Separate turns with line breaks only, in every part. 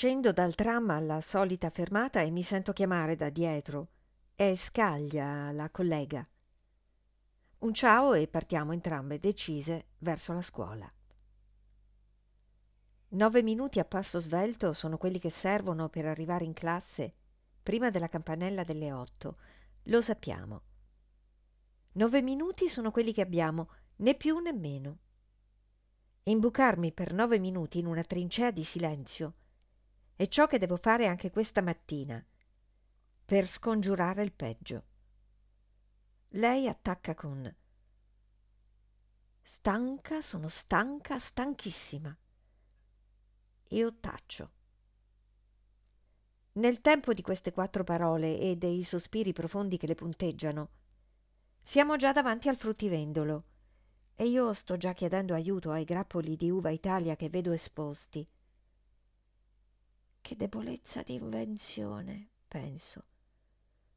Scendo dal tram alla solita fermata e mi sento chiamare da dietro. È Scaglia, la collega. Un ciao e partiamo entrambe decise verso la scuola. Nove minuti a passo svelto sono quelli che servono per arrivare in classe prima della campanella delle otto. Lo sappiamo. Nove minuti sono quelli che abbiamo, né più né meno. Imbucarmi per nove minuti in una trincea di silenzio è ciò che devo fare anche questa mattina, per scongiurare il peggio. Lei attacca con Stanca, sono stanca, stanchissima. Io taccio. Nel tempo di queste quattro parole e dei sospiri profondi che le punteggiano, siamo già davanti al fruttivendolo e io sto già chiedendo aiuto ai grappoli di uva Italia che vedo esposti. Che debolezza di invenzione, penso.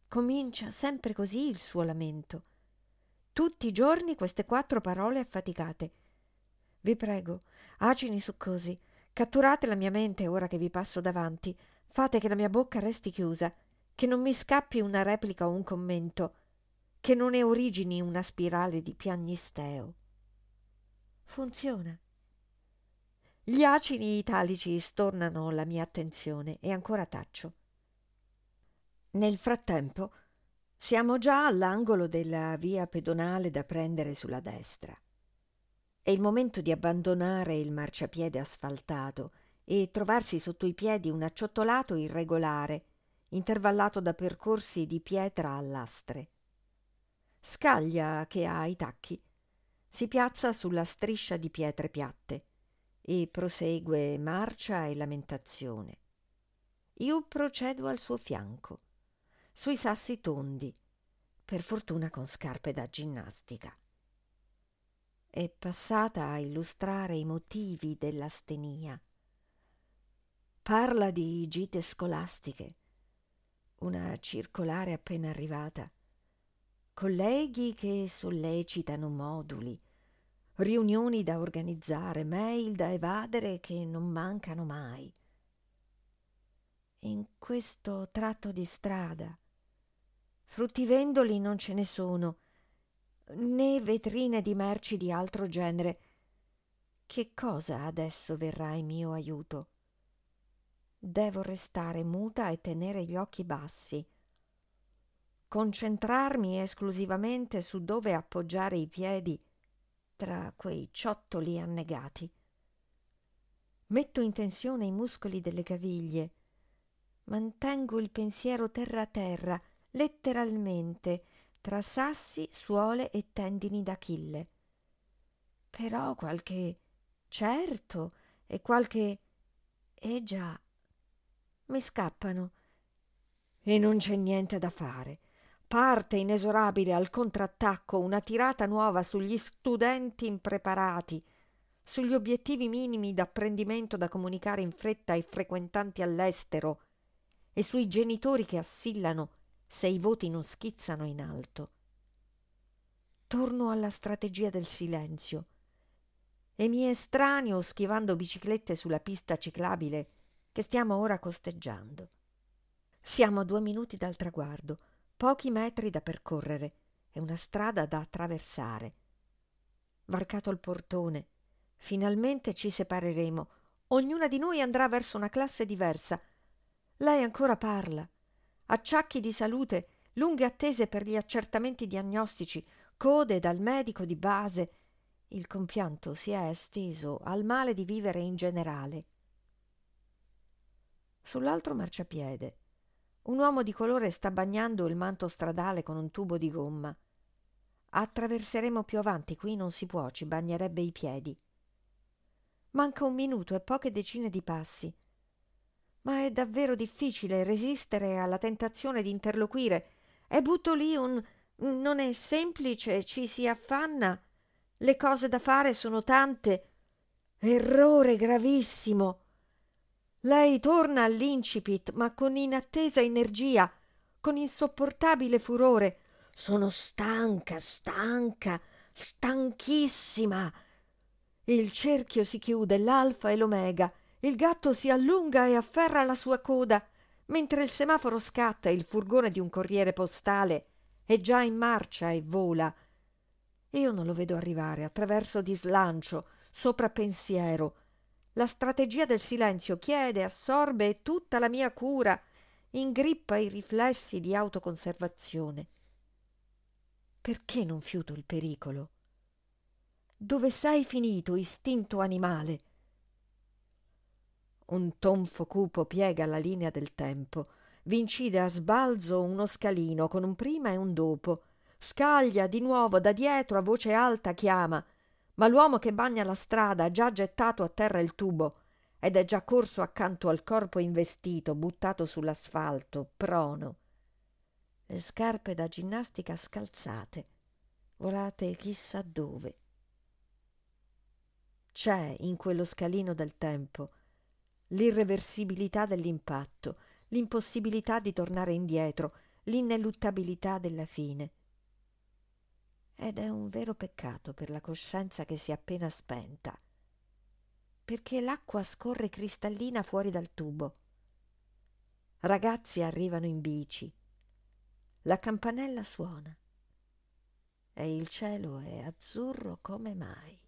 Comincia sempre così il suo lamento. Tutti i giorni queste quattro parole affaticate. Vi prego, acini succosi, catturate la mia mente ora che vi passo davanti, fate che la mia bocca resti chiusa, che non mi scappi una replica o un commento, che non ne origini una spirale di piagnisteo. Funziona. Gli acini italici stornano la mia attenzione e ancora taccio. Nel frattempo siamo già all'angolo della via pedonale da prendere sulla destra. È il momento di abbandonare il marciapiede asfaltato e trovarsi sotto i piedi un acciottolato irregolare, intervallato da percorsi di pietra a lastre. Scaglia che ha i tacchi. Si piazza sulla striscia di pietre piatte e prosegue marcia e lamentazione. Io procedo al suo fianco sui sassi tondi, per fortuna con scarpe da ginnastica. È passata a illustrare i motivi dell'astenia. Parla di gite scolastiche, una circolare appena arrivata, colleghi che sollecitano moduli, riunioni da organizzare, mail da evadere che non mancano mai. In questo tratto di strada fruttivendoli non ce ne sono, né vetrine di merci di altro genere. Che cosa adesso verrà in mio aiuto? Devo restare muta e tenere gli occhi bassi, concentrarmi esclusivamente su dove appoggiare i piedi tra quei ciottoli annegati. Metto in tensione i muscoli delle caviglie, mantengo il pensiero terra a terra, letteralmente tra sassi, suole e tendini d'Achille. Però qualche certo e qualche eh già mi scappano e non c'è niente da fare. Parte inesorabile al contrattacco una tirata nuova sugli studenti impreparati, sugli obiettivi minimi d'apprendimento da comunicare in fretta ai frequentanti all'estero e sui genitori che assillano se i voti non schizzano in alto. Torno alla strategia del silenzio e mi estraneo schivando biciclette sulla pista ciclabile che stiamo ora costeggiando. Siamo a due minuti dal traguardo, pochi metri da percorrere e una strada da attraversare. Varcato il portone, finalmente ci separeremo. Ognuna di noi andrà verso una classe diversa. Lei ancora parla acciacchi di salute, lunghe attese per gli accertamenti diagnostici, code dal medico di base. Il compianto si è esteso al male di vivere in generale. Sull'altro marciapiede un uomo di colore sta bagnando il manto stradale con un tubo di gomma. Attraverseremo più avanti, qui non si può, ci bagnerebbe i piedi. Manca un minuto e poche decine di passi. ma è davvero difficile resistere alla tentazione di interloquire e butto lì un non è semplice, ci si affanna, le cose da fare sono tante. Errore gravissimo. Lei torna all'incipit, ma con inattesa energia, con insopportabile furore. Sono stanca, stanca, stanchissima. Il cerchio si chiude, l'alfa e l'omega. Il gatto si allunga e afferra la sua coda, mentre il semaforo scatta e il furgone di un corriere postale è già in marcia e vola. Io non lo vedo arrivare attraverso di slancio, sopra pensiero. La strategia del silenzio chiede, assorbe tutta la mia cura, ingrippa i riflessi di autoconservazione. Perché non fiuto il pericolo? Dove sei finito, istinto animale? Un tonfo cupo piega la linea del tempo, vincide a sbalzo uno scalino con un prima e un dopo, scaglia di nuovo da dietro a voce alta chiama, ma l'uomo che bagna la strada ha già gettato a terra il tubo ed è già corso accanto al corpo investito, buttato sull'asfalto, prono. Le scarpe da ginnastica scalzate, volate chissà dove. C'è in quello scalino del tempo l'irreversibilità dell'impatto, l'impossibilità di tornare indietro, l'ineluttabilità della fine. Ed è un vero peccato per la coscienza che si è appena spenta, perché l'acqua scorre cristallina fuori dal tubo. Ragazzi arrivano in bici. La campanella suona e il cielo è azzurro come mai.